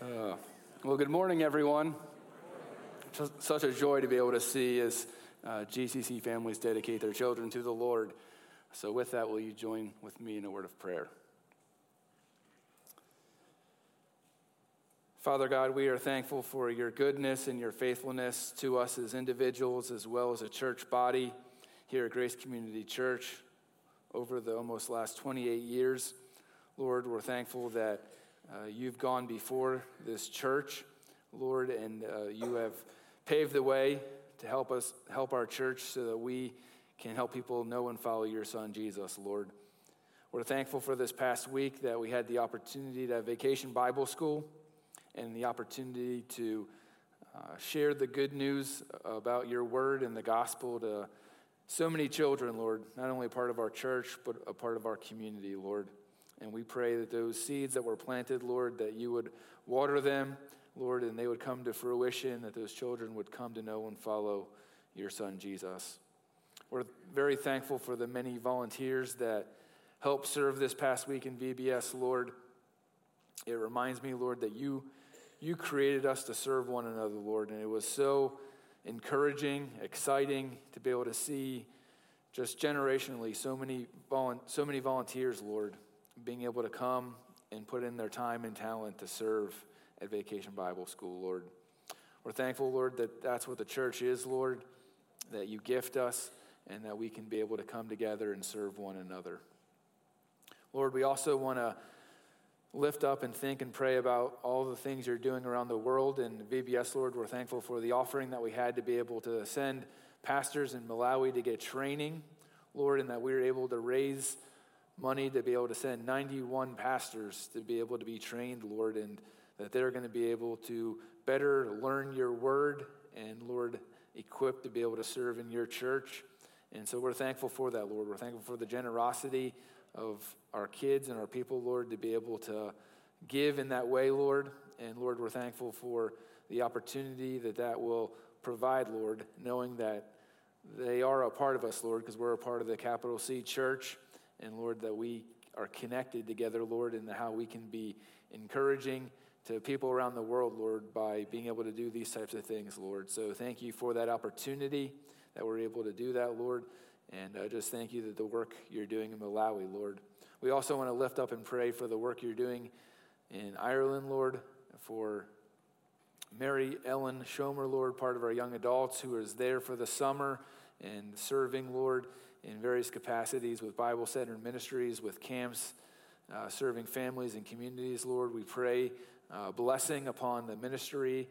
Uh, well, good morning, everyone. Such a joy to be able to see as uh, GCC families dedicate their children to the Lord. So, with that, will you join with me in a word of prayer? Father God, we are thankful for your goodness and your faithfulness to us as individuals as well as a church body here at Grace Community Church over the almost last 28 years. Lord, we're thankful that uh, you've gone before this church, Lord, and uh, you have paved the way to help us, help our church so that we can help people know and follow your son, Jesus, Lord. We're thankful for this past week that we had the opportunity to have vacation Bible school and the opportunity to uh, share the good news about your word and the gospel to so many children, Lord, not only a part of our church, but a part of our community, Lord. And we pray that those seeds that were planted, Lord, that you would water them, Lord, and they would come to fruition, that those children would come to know and follow your son, Jesus. We're very thankful for the many volunteers that helped serve this past week in VBS, Lord. It reminds me, Lord, that you, you created us to serve one another, Lord, and it was so encouraging, exciting to be able to see just generationally so many, so many volunteers, Lord, being able to come and put in their time and talent to serve at Vacation Bible School, Lord. We're thankful, Lord, that that's what the church is, Lord, that you gift us and that we can be able to come together and serve one another. Lord, we also want to lift up and think and pray about all the things you're doing around the world. And VBS, Lord, we're thankful for the offering that we had to be able to send pastors in Malawi to get training, Lord, and that we were able to raise money to be able to send 91 pastors to be able to be trained, Lord, and that they're going to be able to better learn your word and, Lord, equipped to be able to serve in your church. And so we're thankful for that, Lord. We're thankful for the generosity of our kids and our people, Lord, to be able to give in that way, Lord. And Lord, we're thankful for the opportunity that that will provide, Lord, knowing that they are a part of us, Lord, because we're a part of the Capital C Church. And Lord, that we are connected together, Lord, and how we can be encouraging to people around the world, Lord, by being able to do these types of things, Lord. So thank you for that opportunity that we're able to do that, Lord. And I just thank you that the work you're doing in Malawi, Lord. We also want to lift up and pray for the work you're doing in Ireland, Lord, for Mary Ellen Schomer, Lord, part of our young adults who is there for the summer and serving, Lord in various capacities with Bible Center ministries, with camps, uh, serving families and communities, Lord. We pray uh, blessing upon the ministry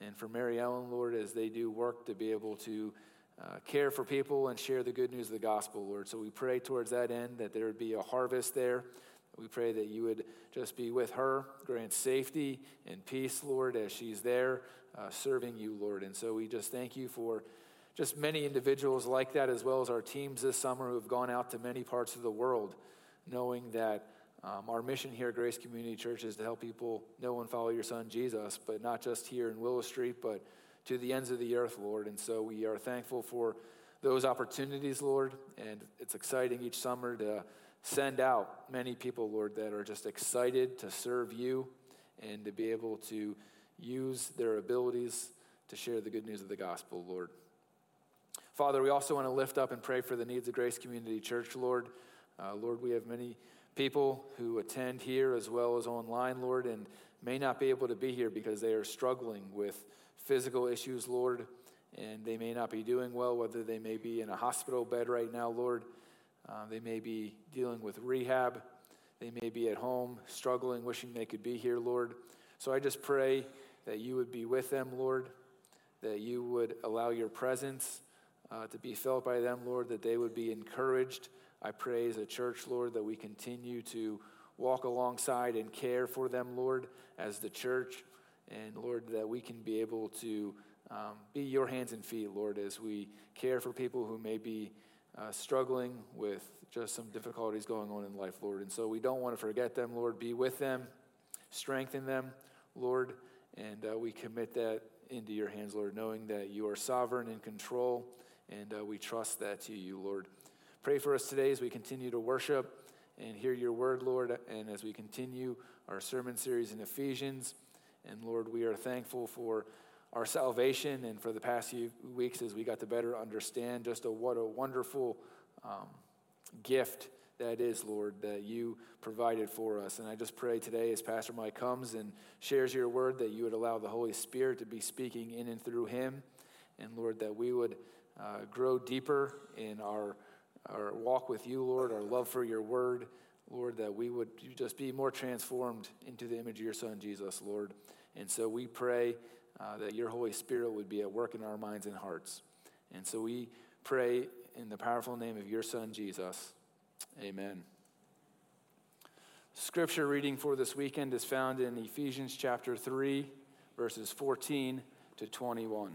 and for Mary Ellen, Lord, as they do work to be able to uh, care for people and share the good news of the gospel, Lord. So we pray towards that end that there would be a harvest there. We pray that you would just be with her, grant safety and peace, Lord, as she's there uh, serving you, Lord. And so we just thank you for just many individuals like that, as well as our teams this summer who have gone out to many parts of the world, knowing that um, our mission here at Grace Community Church is to help people know and follow your son Jesus, but not just here in Willow Street, but to the ends of the earth, Lord. And so we are thankful for those opportunities, Lord. And it's exciting each summer to send out many people, Lord, that are just excited to serve you and to be able to use their abilities to share the good news of the gospel, Lord. Father, we also want to lift up and pray for the needs of Grace Community Church, Lord. Uh, Lord, we have many people who attend here as well as online, Lord, and may not be able to be here because they are struggling with physical issues, Lord, and they may not be doing well, whether they may be in a hospital bed right now, Lord. Uh, they may be dealing with rehab. They may be at home struggling, wishing they could be here, Lord. So I just pray that you would be with them, Lord, that you would allow your presence uh, to be felt by them, Lord, that they would be encouraged. I pray as a church, Lord, that we continue to walk alongside and care for them, Lord, as the church. And Lord, that we can be able to um, be your hands and feet, Lord, as we care for people who may be uh, struggling with just some difficulties going on in life, Lord. And so we don't want to forget them, Lord. Be with them, strengthen them, Lord. And uh, we commit that into your hands, Lord, knowing that you are sovereign and control and uh, we trust that to you, Lord. Pray for us today as we continue to worship and hear your word, Lord, and as we continue our sermon series in Ephesians. And Lord, we are thankful for our salvation and for the past few weeks as we got to better understand just a, what a wonderful um, gift that is, Lord, that you provided for us. And I just pray today as Pastor Mike comes and shares your word that you would allow the Holy Spirit to be speaking in and through him. And Lord, that we would uh, grow deeper in our, our walk with you, Lord, our love for your word. Lord, that we would just be more transformed into the image of your Son, Jesus, Lord. And so we pray uh, that your Holy Spirit would be at work in our minds and hearts. And so we pray in the powerful name of your Son, Jesus. Amen. Scripture reading for this weekend is found in Ephesians chapter 3, verses 14 to 21.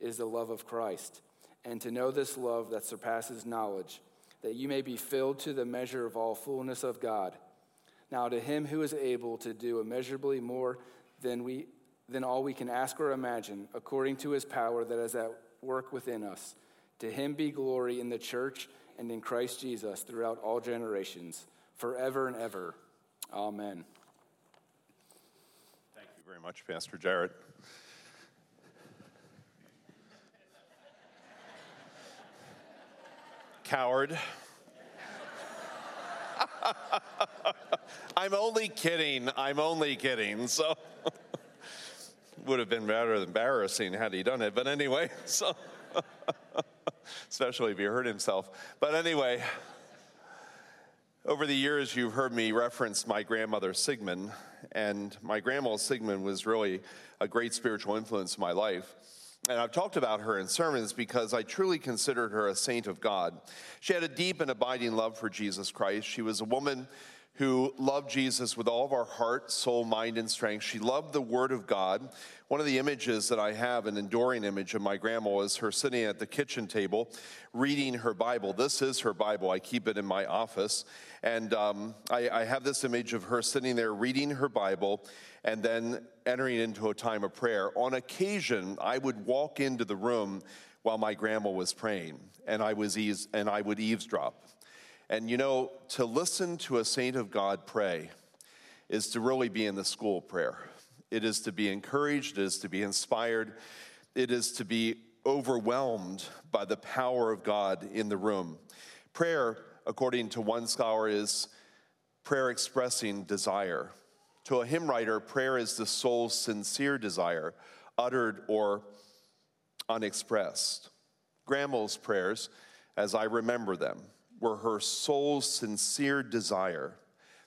is the love of Christ, and to know this love that surpasses knowledge, that you may be filled to the measure of all fullness of God. Now, to him who is able to do immeasurably more than, we, than all we can ask or imagine, according to his power that is at work within us, to him be glory in the church and in Christ Jesus throughout all generations, forever and ever. Amen. Thank you very much, Pastor Jarrett. Coward. I'm only kidding. I'm only kidding. So would have been rather embarrassing had he done it. But anyway, so especially if he hurt himself. But anyway, over the years, you've heard me reference my grandmother Sigmund, and my grandma Sigmund was really a great spiritual influence in my life. And I've talked about her in sermons because I truly considered her a saint of God. She had a deep and abiding love for Jesus Christ. She was a woman who loved Jesus with all of our heart, soul, mind, and strength. She loved the Word of God. One of the images that I have, an enduring image of my grandma, is her sitting at the kitchen table reading her Bible. This is her Bible. I keep it in my office. And um, I, I have this image of her sitting there reading her Bible and then entering into a time of prayer. On occasion, I would walk into the room while my grandma was praying, and I, was eaves- and I would eavesdrop. And you know, to listen to a saint of God pray is to really be in the school of prayer. It is to be encouraged, it is to be inspired, it is to be overwhelmed by the power of God in the room. Prayer, according to one scholar, is prayer expressing desire. To a hymn writer, prayer is the soul's sincere desire, uttered or unexpressed. Grandma's prayers, as I remember them, were her soul's sincere desire.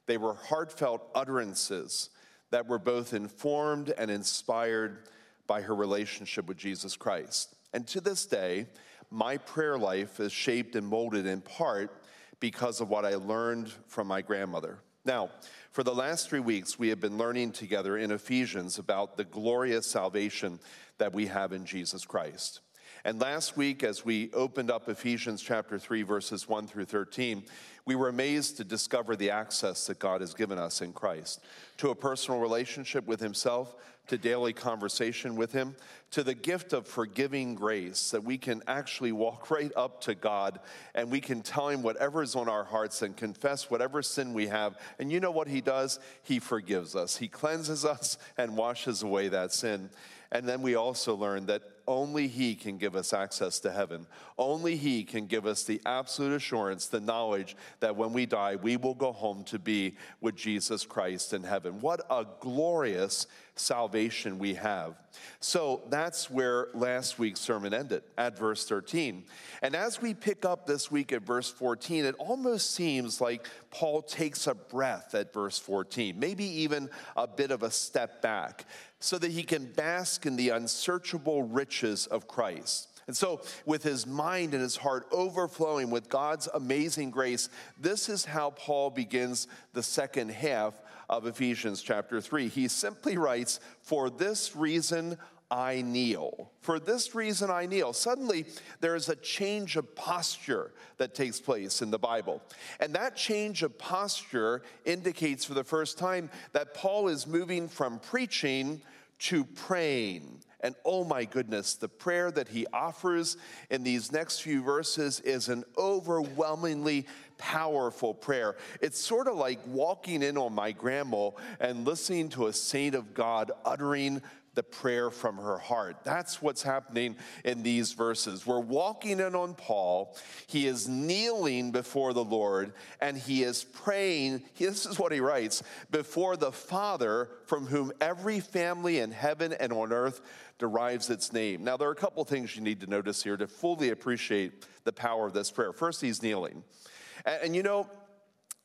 They were heartfelt utterances that were both informed and inspired by her relationship with Jesus Christ. And to this day, my prayer life is shaped and molded in part because of what I learned from my grandmother. Now, for the last three weeks, we have been learning together in Ephesians about the glorious salvation that we have in Jesus Christ. And last week, as we opened up Ephesians chapter 3, verses 1 through 13, we were amazed to discover the access that God has given us in Christ to a personal relationship with Himself, to daily conversation with Him, to the gift of forgiving grace that we can actually walk right up to God and we can tell Him whatever is on our hearts and confess whatever sin we have. And you know what He does? He forgives us, He cleanses us and washes away that sin. And then we also learn that only He can give us access to heaven. Only He can give us the absolute assurance, the knowledge that when we die, we will go home to be with Jesus Christ in heaven. What a glorious salvation we have. So that's where last week's sermon ended, at verse 13. And as we pick up this week at verse 14, it almost seems like Paul takes a breath at verse 14, maybe even a bit of a step back, so that he can bask in the unsearchable riches of Christ. And so, with his mind and his heart overflowing with God's amazing grace, this is how Paul begins the second half of Ephesians chapter 3. He simply writes, For this reason I kneel. For this reason I kneel. Suddenly, there is a change of posture that takes place in the Bible. And that change of posture indicates for the first time that Paul is moving from preaching to praying. And oh my goodness, the prayer that he offers in these next few verses is an overwhelmingly powerful prayer. It's sort of like walking in on my grandma and listening to a saint of God uttering the prayer from her heart. That's what's happening in these verses. We're walking in on Paul. He is kneeling before the Lord and he is praying. This is what he writes before the Father, from whom every family in heaven and on earth derives its name. Now, there are a couple things you need to notice here to fully appreciate the power of this prayer. First, he's kneeling. And, and you know,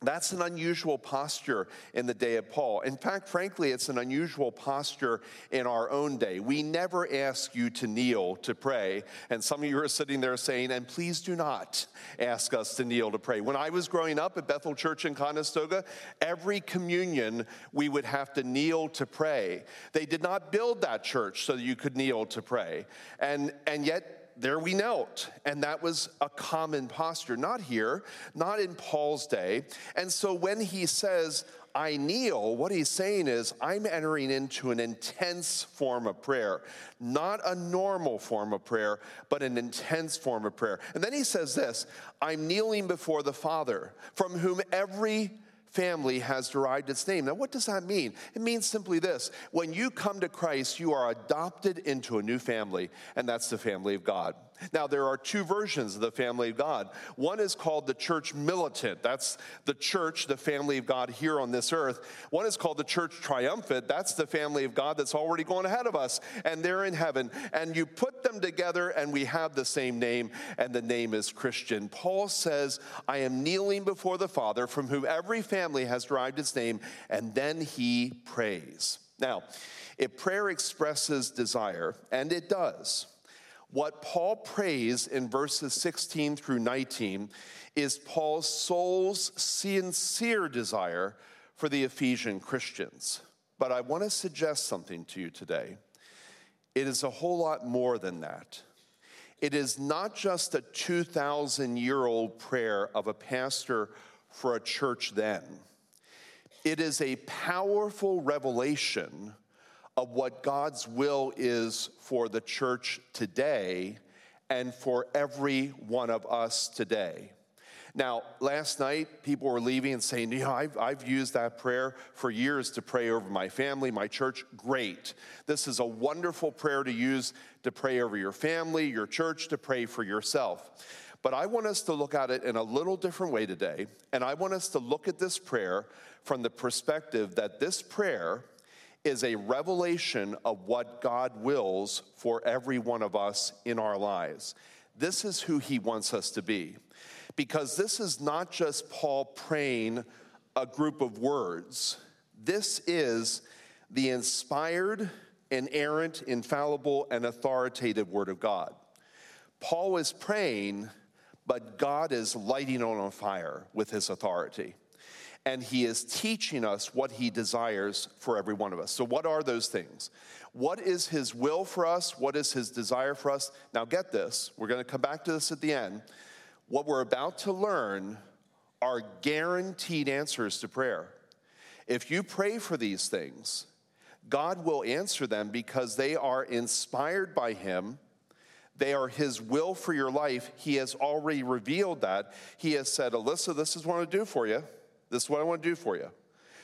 that's an unusual posture in the day of Paul. In fact, frankly, it's an unusual posture in our own day. We never ask you to kneel to pray. And some of you are sitting there saying, and please do not ask us to kneel to pray. When I was growing up at Bethel Church in Conestoga, every communion we would have to kneel to pray. They did not build that church so that you could kneel to pray. And, and yet, there we knelt. And that was a common posture, not here, not in Paul's day. And so when he says, I kneel, what he's saying is, I'm entering into an intense form of prayer, not a normal form of prayer, but an intense form of prayer. And then he says this I'm kneeling before the Father, from whom every family has derived its name. Now, what does that mean? It means simply this when you come to Christ, you are adopted into a new family, and that's the family of God. Now, there are two versions of the family of God. One is called the church militant. That's the church, the family of God here on this earth. One is called the church triumphant. That's the family of God that's already gone ahead of us, and they're in heaven. And you put them together, and we have the same name, and the name is Christian. Paul says, I am kneeling before the Father, from whom every family has derived its name, and then he prays. Now, if prayer expresses desire, and it does, what Paul prays in verses 16 through 19 is Paul's soul's sincere desire for the Ephesian Christians. But I want to suggest something to you today. It is a whole lot more than that. It is not just a 2,000 year old prayer of a pastor for a church then, it is a powerful revelation of what God's will is for the church today and for every one of us today. Now, last night, people were leaving and saying, You know, I've, I've used that prayer for years to pray over my family, my church. Great. This is a wonderful prayer to use to pray over your family, your church, to pray for yourself. But I want us to look at it in a little different way today. And I want us to look at this prayer from the perspective that this prayer is a revelation of what God wills for every one of us in our lives. This is who he wants us to be. Because this is not just Paul praying a group of words, this is the inspired, inerrant, infallible, and authoritative Word of God. Paul is praying, but God is lighting on fire with his authority and he is teaching us what he desires for every one of us. So, what are those things? What is his will for us? What is his desire for us? Now, get this. We're going to come back to this at the end. What we're about to learn are guaranteed answers to prayer. If you pray for these things, God will answer them because they are inspired by him. They are His will for your life. He has already revealed that. He has said, Alyssa, this is what I do for you. This is what I want to do for you.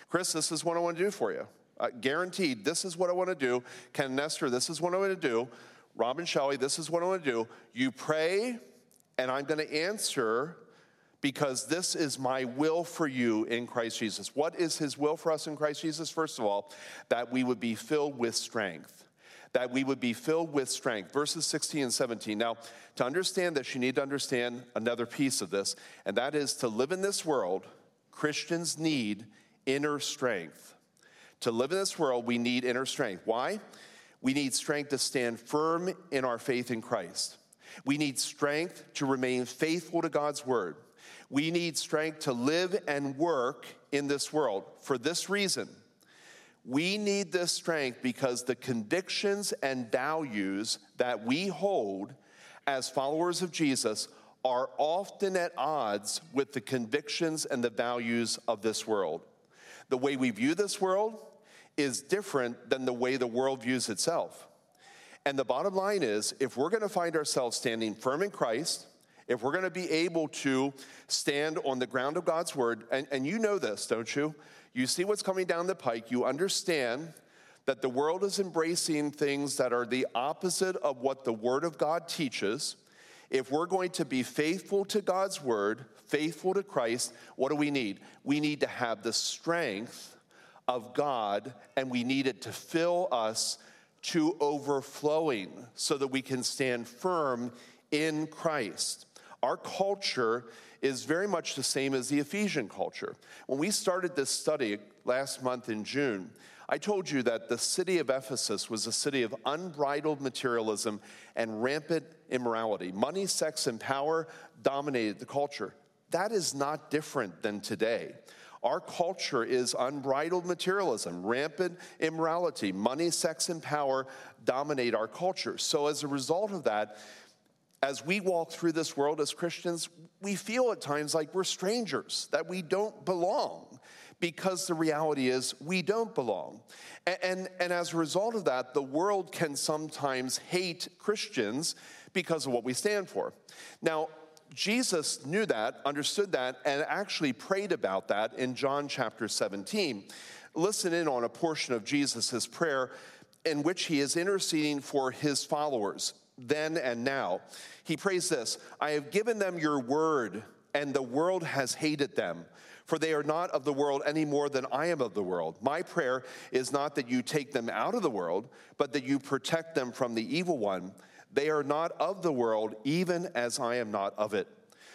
Chris, this is what I want to do for you. Uh, guaranteed, this is what I want to do. Ken Nestor, this is what I want to do. Robin Shelley, this is what I want to do. You pray, and I'm going to answer because this is my will for you in Christ Jesus. What is his will for us in Christ Jesus? First of all, that we would be filled with strength. That we would be filled with strength. Verses 16 and 17. Now, to understand this, you need to understand another piece of this, and that is to live in this world Christians need inner strength. To live in this world, we need inner strength. Why? We need strength to stand firm in our faith in Christ. We need strength to remain faithful to God's word. We need strength to live and work in this world. For this reason, we need this strength because the convictions and values that we hold as followers of Jesus are often at odds with the convictions and the values of this world. The way we view this world is different than the way the world views itself. And the bottom line is if we're going to find ourselves standing firm in Christ, if we're going to be able to stand on the ground of God's word, and, and you know this, don't you? You see what's coming down the pike, you understand that the world is embracing things that are the opposite of what the word of God teaches. If we're going to be faithful to God's word, faithful to Christ, what do we need? We need to have the strength of God, and we need it to fill us to overflowing so that we can stand firm in Christ. Our culture is very much the same as the Ephesian culture. When we started this study last month in June, I told you that the city of Ephesus was a city of unbridled materialism and rampant immorality. Money, sex, and power dominated the culture. That is not different than today. Our culture is unbridled materialism, rampant immorality, money, sex, and power dominate our culture. So, as a result of that, as we walk through this world as Christians, we feel at times like we're strangers, that we don't belong, because the reality is we don't belong. And, and, and, as a result of that, the world can sometimes hate Christians because of what we stand for. Now, Jesus knew that, understood that, and actually prayed about that in John chapter 17. Listen in on a portion of Jesus' prayer in which he is interceding for his followers then and now. He prays this I have given them your word, and the world has hated them. For they are not of the world any more than I am of the world. My prayer is not that you take them out of the world, but that you protect them from the evil one. They are not of the world, even as I am not of it.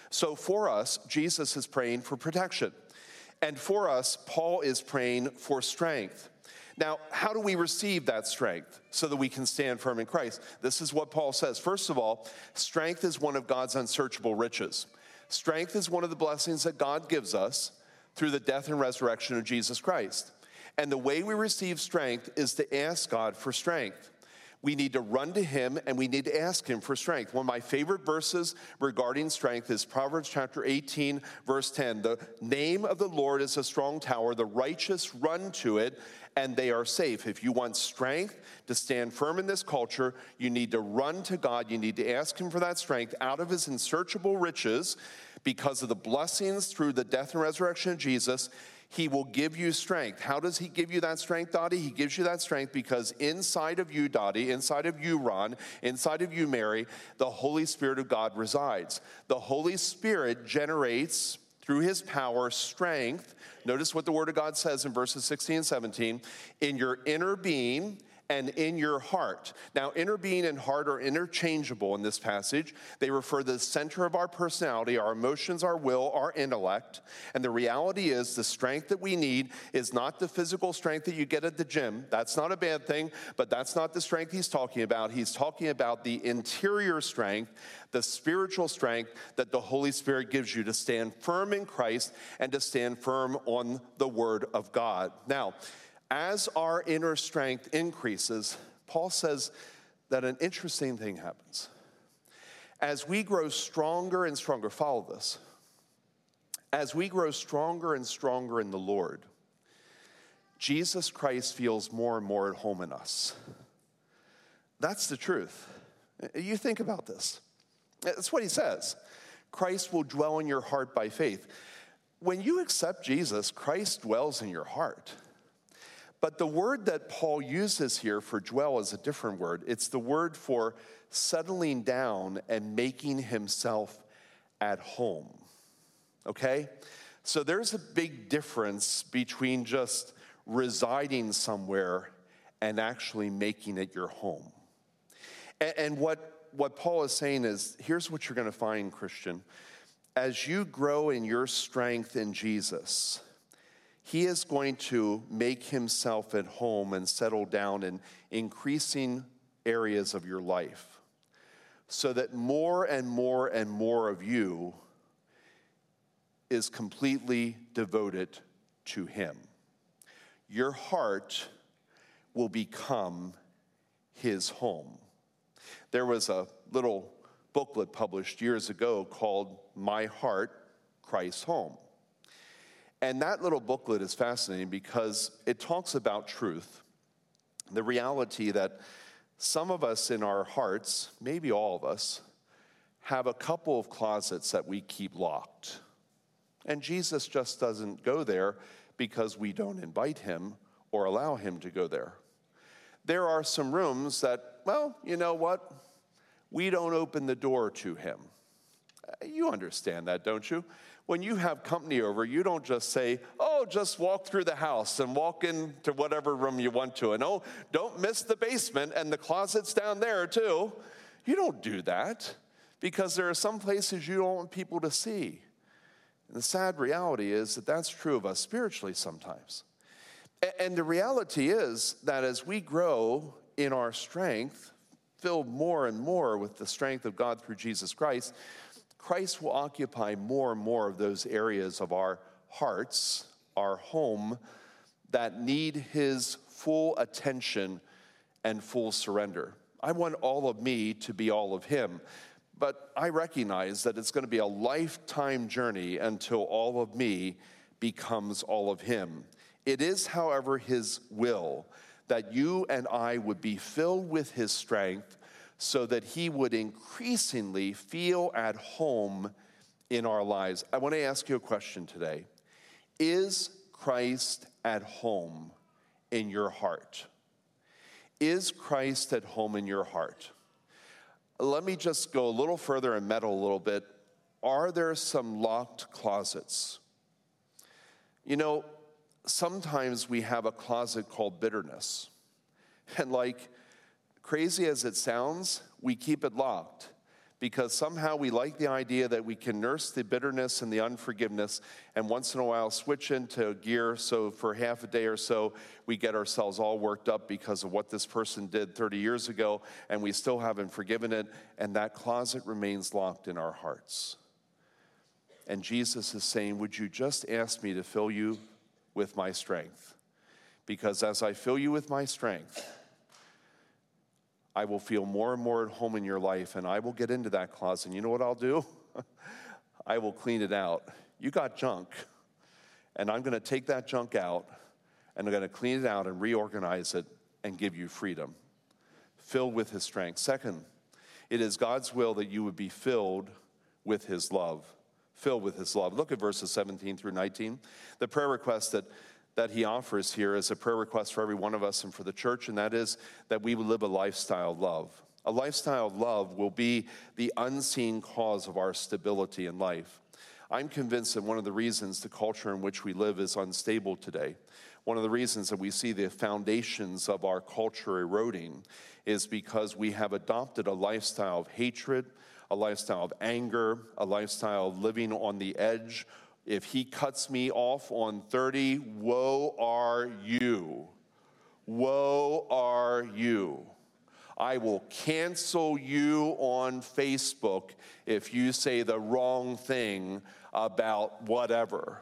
So for us, Jesus is praying for protection. And for us, Paul is praying for strength. Now, how do we receive that strength so that we can stand firm in Christ? This is what Paul says. First of all, strength is one of God's unsearchable riches. Strength is one of the blessings that God gives us through the death and resurrection of Jesus Christ. And the way we receive strength is to ask God for strength we need to run to him and we need to ask him for strength. One of my favorite verses regarding strength is Proverbs chapter 18, verse 10. The name of the Lord is a strong tower, the righteous run to it and they are safe. If you want strength to stand firm in this culture, you need to run to God. You need to ask him for that strength out of his unsearchable riches because of the blessings through the death and resurrection of Jesus he will give you strength. How does He give you that strength, Dottie? He gives you that strength because inside of you, Dottie, inside of you, Ron, inside of you, Mary, the Holy Spirit of God resides. The Holy Spirit generates through His power strength. Notice what the Word of God says in verses 16 and 17 in your inner being and in your heart. Now, inner being and heart are interchangeable in this passage. They refer to the center of our personality, our emotions, our will, our intellect. And the reality is, the strength that we need is not the physical strength that you get at the gym. That's not a bad thing, but that's not the strength he's talking about. He's talking about the interior strength, the spiritual strength that the Holy Spirit gives you to stand firm in Christ and to stand firm on the Word of God. Now, as our inner strength increases, Paul says that an interesting thing happens. As we grow stronger and stronger, follow this. As we grow stronger and stronger in the Lord, Jesus Christ feels more and more at home in us. That's the truth. You think about this. That's what he says. Christ will dwell in your heart by faith. When you accept Jesus, Christ dwells in your heart. But the word that Paul uses here for dwell is a different word. It's the word for settling down and making himself at home. Okay? So there's a big difference between just residing somewhere and actually making it your home. And, what, what Paul is saying is here's what you're going to find, Christian. As you grow in your strength in Jesus, he is going to make himself at home and settle down in increasing areas of your life so that more and more and more of you is completely devoted to Him. Your heart will become His home. There was a little booklet published years ago called My Heart, Christ's Home. And that little booklet is fascinating because it talks about truth, the reality that some of us in our hearts, maybe all of us, have a couple of closets that we keep locked. And Jesus just doesn't go there because we don't invite him or allow him to go there. There are some rooms that, well, you know what? We don't open the door to him. You understand that, don't you? When you have company over, you don't just say, oh, just walk through the house and walk into whatever room you want to. And oh, don't miss the basement and the closets down there, too. You don't do that because there are some places you don't want people to see. And the sad reality is that that's true of us spiritually sometimes. And the reality is that as we grow in our strength, filled more and more with the strength of God through Jesus Christ, Christ will occupy more and more of those areas of our hearts, our home, that need his full attention and full surrender. I want all of me to be all of him, but I recognize that it's going to be a lifetime journey until all of me becomes all of him. It is, however, his will that you and I would be filled with his strength so that he would increasingly feel at home in our lives. I want to ask you a question today Is Christ at home in your heart? Is Christ at home in your heart? Let me just go a little further and meddle a little bit. Are there some locked closets? You know, sometimes we have a closet called bitterness. And like Crazy as it sounds, we keep it locked because somehow we like the idea that we can nurse the bitterness and the unforgiveness and once in a while switch into gear so for half a day or so we get ourselves all worked up because of what this person did 30 years ago and we still haven't forgiven it and that closet remains locked in our hearts. And jesus is saying would you just ask me to fill you with my strength? Because as i fill you with my strength I will feel more and more at home in your life, and I will get into that closet. And you know what I'll do? I will clean it out. You got junk, and I'm going to take that junk out, and I'm going to clean it out and reorganize it and give you freedom, filled with His strength. Second, it is God's will that you would be filled with His love. Filled with His love. Look at verses 17 through 19. The prayer request that that he offers here as a prayer request for every one of us and for the church, and that is that we would live a lifestyle of love. A lifestyle of love will be the unseen cause of our stability in life. I'm convinced that one of the reasons the culture in which we live is unstable today, one of the reasons that we see the foundations of our culture eroding, is because we have adopted a lifestyle of hatred, a lifestyle of anger, a lifestyle of living on the edge if he cuts me off on 30, woe are you. Woe are you. I will cancel you on Facebook if you say the wrong thing about whatever.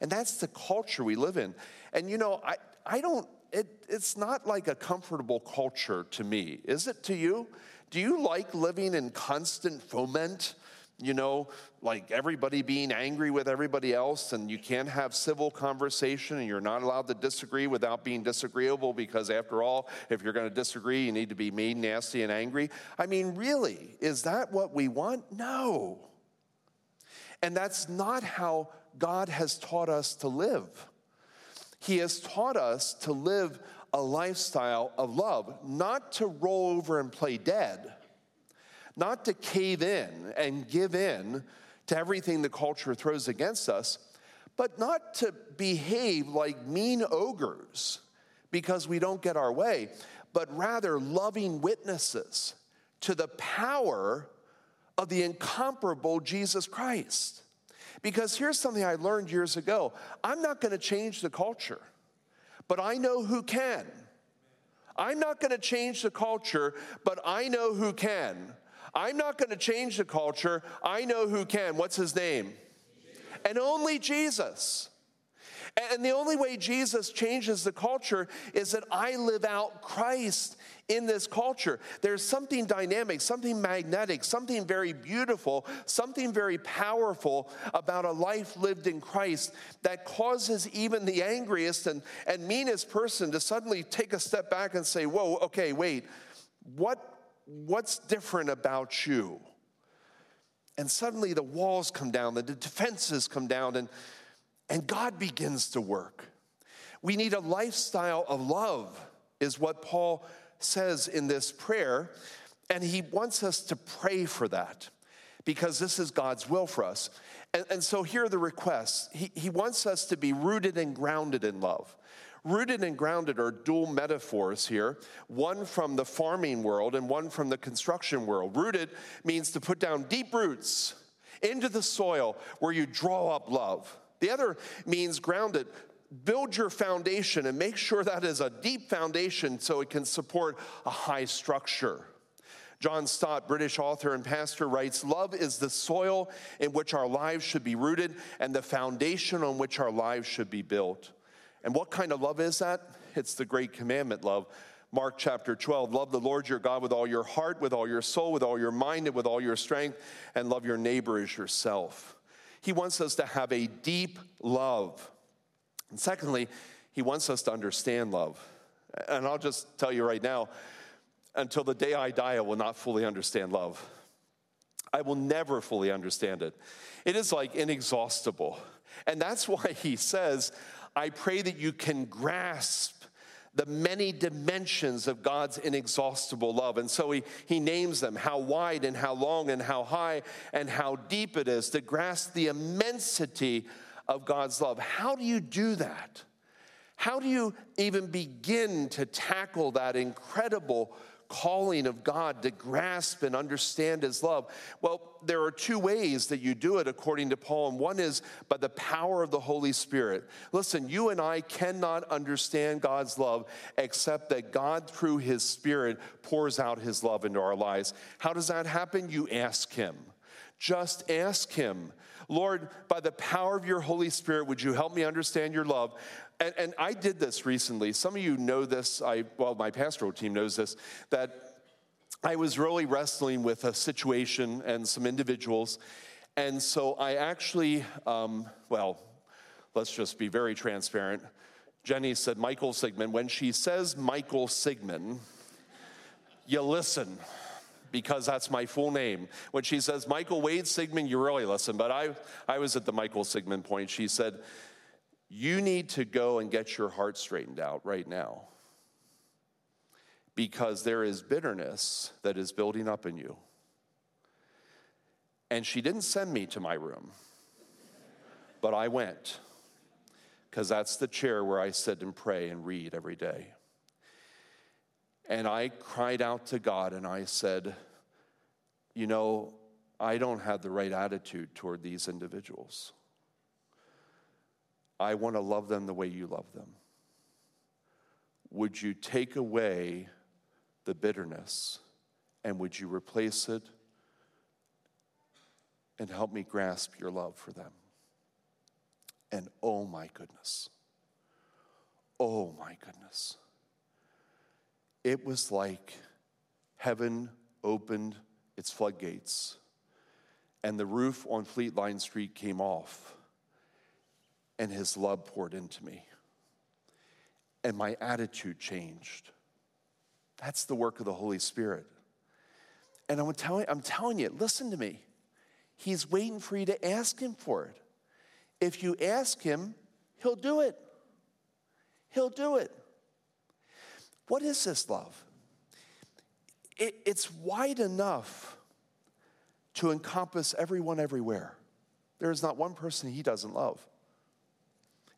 And that's the culture we live in. And you know, I, I don't, it, it's not like a comfortable culture to me. Is it to you? Do you like living in constant foment? You know, like everybody being angry with everybody else, and you can't have civil conversation, and you're not allowed to disagree without being disagreeable because, after all, if you're going to disagree, you need to be mean, nasty, and angry. I mean, really, is that what we want? No. And that's not how God has taught us to live. He has taught us to live a lifestyle of love, not to roll over and play dead not to cave in and give in to everything the culture throws against us, but not to behave like mean ogres because we don't get our way, but rather loving witnesses to the power of the incomparable Jesus Christ. Because here's something I learned years ago I'm not going to change the culture, but I know who can. I'm not going to change the culture, but I know who can. I'm not going to change the culture. I know who can. What's his name? and only Jesus. And the only way Jesus changes the culture is that I live out Christ in this culture. There's something dynamic, something magnetic, something very beautiful, something very powerful about a life lived in Christ that causes even the angriest and, and meanest person to suddenly take a step back and say, Whoa, okay, wait, what, what's different about you? And suddenly the walls come down, the defenses come down, and and God begins to work. We need a lifestyle of love, is what Paul says in this prayer. And he wants us to pray for that because this is God's will for us. And, and so here are the requests. He, he wants us to be rooted and grounded in love. Rooted and grounded are dual metaphors here, one from the farming world and one from the construction world. Rooted means to put down deep roots into the soil where you draw up love. The other means grounded. Build your foundation and make sure that is a deep foundation so it can support a high structure. John Stott, British author and pastor, writes Love is the soil in which our lives should be rooted and the foundation on which our lives should be built. And what kind of love is that? It's the great commandment love. Mark chapter 12 Love the Lord your God with all your heart, with all your soul, with all your mind, and with all your strength, and love your neighbor as yourself. He wants us to have a deep love. And secondly, he wants us to understand love. And I'll just tell you right now until the day I die, I will not fully understand love. I will never fully understand it. It is like inexhaustible. And that's why he says, I pray that you can grasp the many dimensions of God's inexhaustible love. And so he, he names them how wide and how long and how high and how deep it is to grasp the immensity of God's love. How do you do that? How do you even begin to tackle that incredible calling of God to grasp and understand his love? Well, there are two ways that you do it according to Paul, and one is by the power of the Holy Spirit. Listen, you and I cannot understand God's love except that God, through his Spirit, pours out his love into our lives. How does that happen? You ask him. Just ask him. Lord, by the power of your Holy Spirit, would you help me understand your love? And, and I did this recently. Some of you know this. I, well, my pastoral team knows this, that I was really wrestling with a situation and some individuals. And so I actually, um, well, let's just be very transparent. Jenny said Michael Sigmund. When she says Michael Sigmund, you listen because that's my full name. When she says Michael Wade Sigmund, you really listen. But I, I was at the Michael Sigmund point. She said, You need to go and get your heart straightened out right now because there is bitterness that is building up in you. And she didn't send me to my room, but I went because that's the chair where I sit and pray and read every day. And I cried out to God and I said, You know, I don't have the right attitude toward these individuals. I want to love them the way you love them. Would you take away the bitterness and would you replace it and help me grasp your love for them? And oh my goodness, oh my goodness it was like heaven opened its floodgates and the roof on Fleet Line Street came off and his love poured into me. And my attitude changed. That's the work of the Holy Spirit. And I'm telling, I'm telling you, listen to me. He's waiting for you to ask him for it. If you ask him, he'll do it. He'll do it. What is this love? It, it's wide enough to encompass everyone everywhere. There is not one person he doesn't love.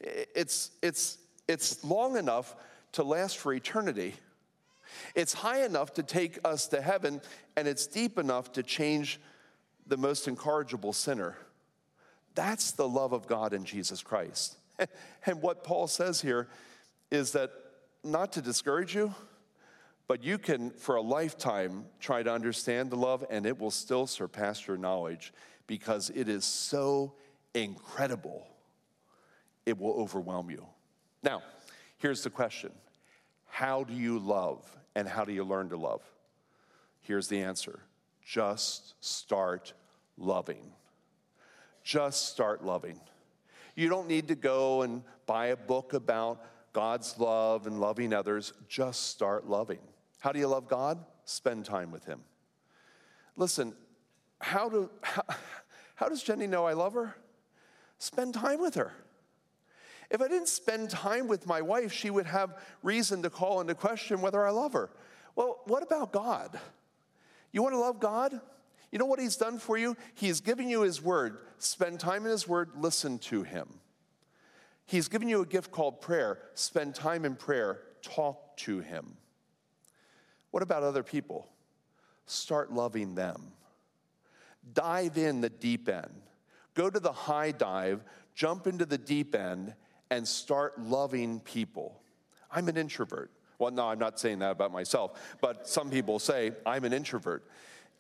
It's, it's, it's long enough to last for eternity. It's high enough to take us to heaven, and it's deep enough to change the most incorrigible sinner. That's the love of God in Jesus Christ. And what Paul says here is that not to discourage you, but you can, for a lifetime, try to understand the love, and it will still surpass your knowledge because it is so incredible. It will overwhelm you. Now, here's the question How do you love and how do you learn to love? Here's the answer just start loving. Just start loving. You don't need to go and buy a book about God's love and loving others. Just start loving. How do you love God? Spend time with Him. Listen, how, do, how, how does Jenny know I love her? Spend time with her. If I didn't spend time with my wife, she would have reason to call into question whether I love her. Well, what about God? You want to love God? You know what He's done for you? He's given you His Word. Spend time in His Word, listen to Him. He's given you a gift called prayer. Spend time in prayer, talk to Him. What about other people? Start loving them. Dive in the deep end. Go to the high dive, jump into the deep end, and start loving people. I'm an introvert. Well, no, I'm not saying that about myself, but some people say I'm an introvert.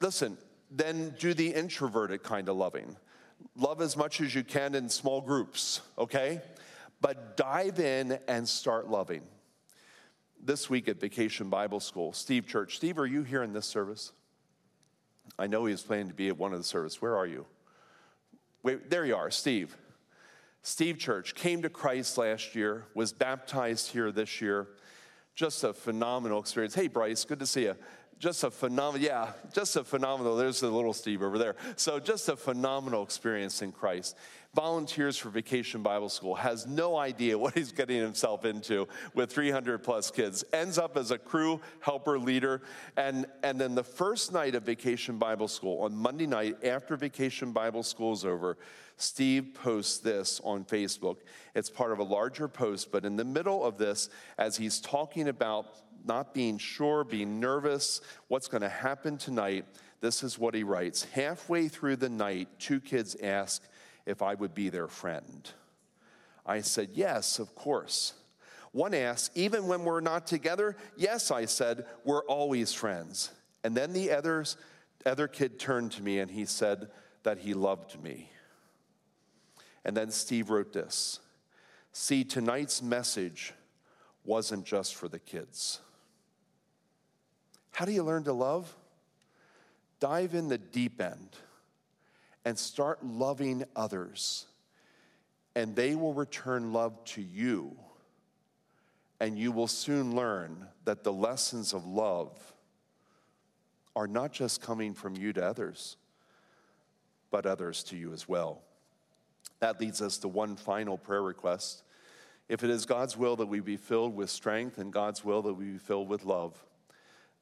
Listen, then do the introverted kind of loving. Love as much as you can in small groups, okay? But dive in and start loving. This week at Vacation Bible School, Steve Church. Steve, are you here in this service? I know he was planning to be at one of the services. Where are you? Wait, there you are, Steve. Steve Church came to Christ last year, was baptized here this year. Just a phenomenal experience. Hey, Bryce, good to see you just a phenomenal, yeah, just a phenomenal. There's the little Steve over there. So, just a phenomenal experience in Christ. Volunteers for Vacation Bible School, has no idea what he's getting himself into with 300 plus kids. Ends up as a crew helper leader. And, and then the first night of Vacation Bible School, on Monday night after Vacation Bible School is over, Steve posts this on Facebook. It's part of a larger post, but in the middle of this, as he's talking about not being sure, being nervous, what's going to happen tonight, this is what he writes. Halfway through the night, two kids ask if I would be their friend. I said, Yes, of course. One asked, Even when we're not together? Yes, I said, we're always friends. And then the others, other kid turned to me and he said that he loved me. And then Steve wrote this See, tonight's message wasn't just for the kids. How do you learn to love? Dive in the deep end and start loving others, and they will return love to you. And you will soon learn that the lessons of love are not just coming from you to others, but others to you as well. That leads us to one final prayer request. If it is God's will that we be filled with strength and God's will that we be filled with love,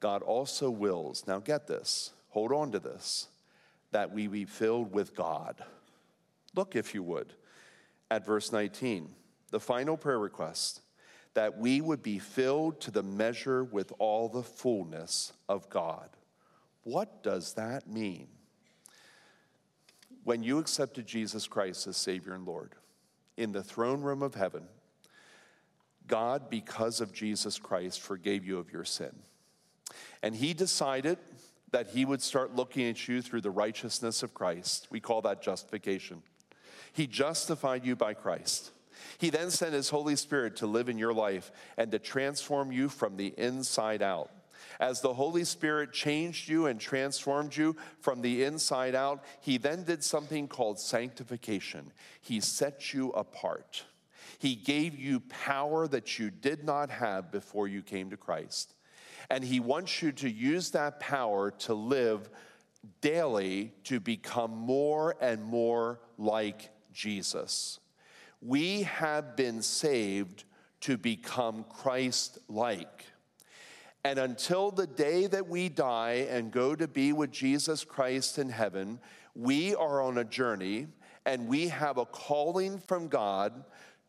God also wills, now get this, hold on to this, that we be filled with God. Look, if you would, at verse 19, the final prayer request that we would be filled to the measure with all the fullness of God. What does that mean? When you accepted Jesus Christ as Savior and Lord, in the throne room of heaven, God, because of Jesus Christ, forgave you of your sin. And he decided that he would start looking at you through the righteousness of Christ. We call that justification. He justified you by Christ. He then sent his Holy Spirit to live in your life and to transform you from the inside out. As the Holy Spirit changed you and transformed you from the inside out, he then did something called sanctification. He set you apart. He gave you power that you did not have before you came to Christ. And He wants you to use that power to live daily to become more and more like Jesus. We have been saved to become Christ like. And until the day that we die and go to be with Jesus Christ in heaven, we are on a journey and we have a calling from God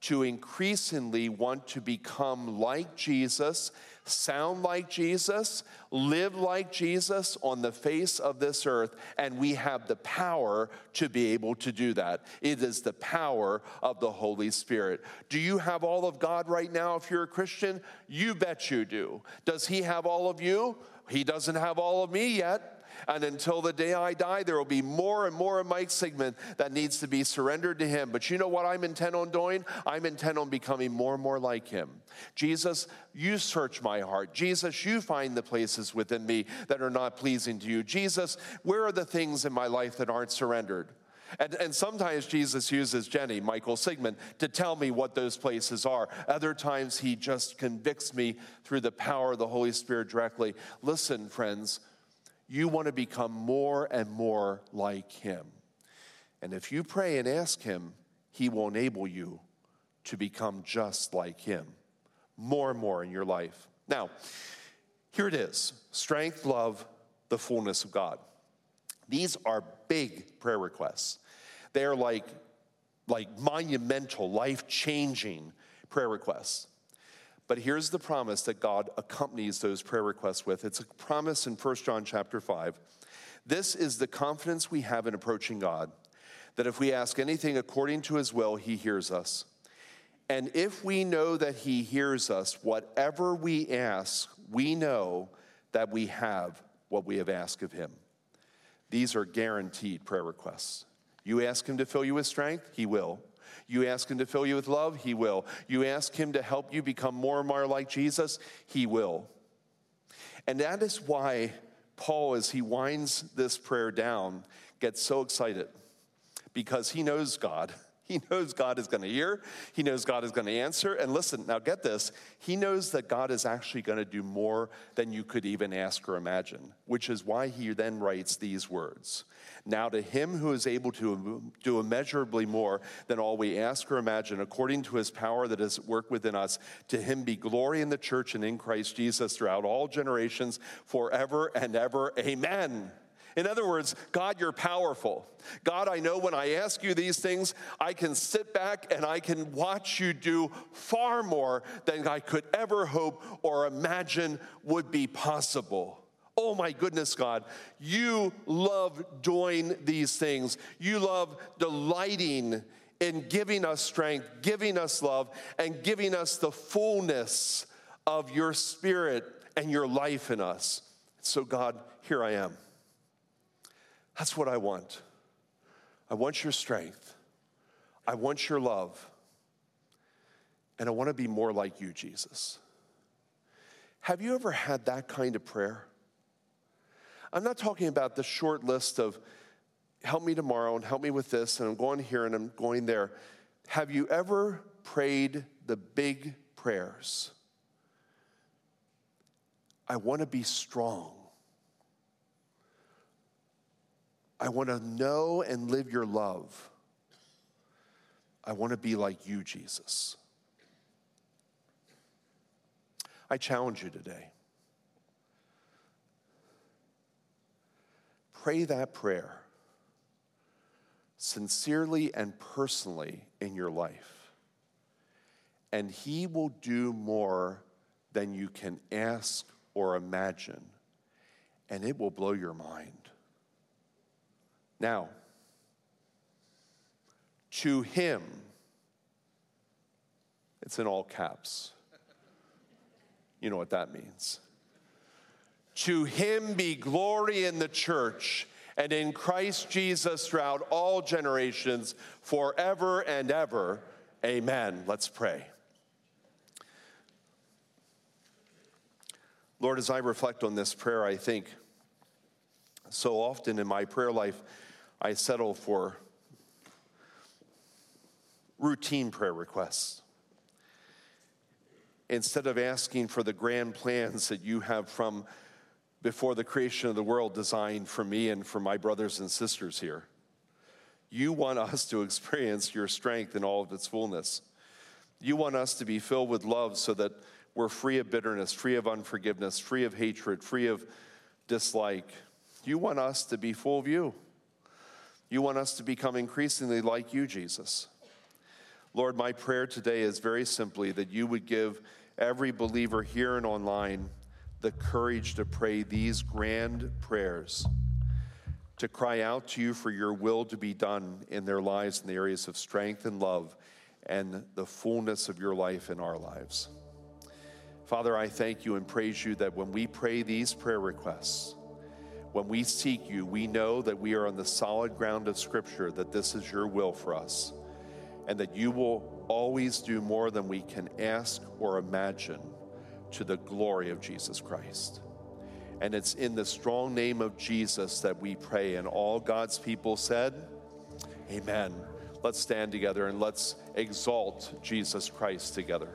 to increasingly want to become like Jesus sound like Jesus, live like Jesus on the face of this earth, and we have the power to be able to do that. It is the power of the Holy Spirit. Do you have all of God right now if you're a Christian? You bet you do. Does He have all of you? He doesn't have all of me yet. And until the day I die, there will be more and more of Mike Sigmund that needs to be surrendered to Him. But you know what I'm intent on doing? I'm intent on becoming more and more like Him. Jesus, you search my heart. Jesus, you find the places within me that are not pleasing to you. Jesus, where are the things in my life that aren't surrendered? And, and, sometimes Jesus uses Jenny, Michael Sigmund, to tell me what those places are. Other times he just convicts me through the power of the Holy Spirit directly. Listen, friends, you want to become more and more like him. And if you pray and ask him, he will enable you to become just like him more and more in your life. Now, here it is strength, love, the fullness of God. These are big prayer requests. They're like, like monumental, life changing prayer requests. But here's the promise that God accompanies those prayer requests with. It's a promise in 1 John chapter 5. This is the confidence we have in approaching God that if we ask anything according to his will, he hears us. And if we know that he hears us, whatever we ask, we know that we have what we have asked of him. These are guaranteed prayer requests. You ask Him to fill you with strength, He will. You ask Him to fill you with love, He will. You ask Him to help you become more and more like Jesus, He will. And that is why Paul, as he winds this prayer down, gets so excited because he knows God. He knows God is going to hear. He knows God is going to answer. And listen, now get this. He knows that God is actually going to do more than you could even ask or imagine, which is why he then writes these words. Now, to him who is able to do immeasurably more than all we ask or imagine, according to his power that is at work within us, to him be glory in the church and in Christ Jesus throughout all generations, forever and ever. Amen. In other words, God, you're powerful. God, I know when I ask you these things, I can sit back and I can watch you do far more than I could ever hope or imagine would be possible. Oh my goodness, God, you love doing these things. You love delighting in giving us strength, giving us love, and giving us the fullness of your spirit and your life in us. So, God, here I am. That's what I want. I want your strength. I want your love. And I want to be more like you, Jesus. Have you ever had that kind of prayer? I'm not talking about the short list of help me tomorrow and help me with this, and I'm going here and I'm going there. Have you ever prayed the big prayers? I want to be strong. I want to know and live your love. I want to be like you, Jesus. I challenge you today. Pray that prayer sincerely and personally in your life, and He will do more than you can ask or imagine, and it will blow your mind. Now, to him, it's in all caps. You know what that means. To him be glory in the church and in Christ Jesus throughout all generations, forever and ever. Amen. Let's pray. Lord, as I reflect on this prayer, I think so often in my prayer life, I settle for routine prayer requests. Instead of asking for the grand plans that you have from before the creation of the world designed for me and for my brothers and sisters here, you want us to experience your strength in all of its fullness. You want us to be filled with love so that we're free of bitterness, free of unforgiveness, free of hatred, free of dislike. You want us to be full of you. You want us to become increasingly like you, Jesus. Lord, my prayer today is very simply that you would give every believer here and online the courage to pray these grand prayers, to cry out to you for your will to be done in their lives in the areas of strength and love and the fullness of your life in our lives. Father, I thank you and praise you that when we pray these prayer requests, When we seek you, we know that we are on the solid ground of Scripture, that this is your will for us, and that you will always do more than we can ask or imagine to the glory of Jesus Christ. And it's in the strong name of Jesus that we pray. And all God's people said, Amen. Let's stand together and let's exalt Jesus Christ together.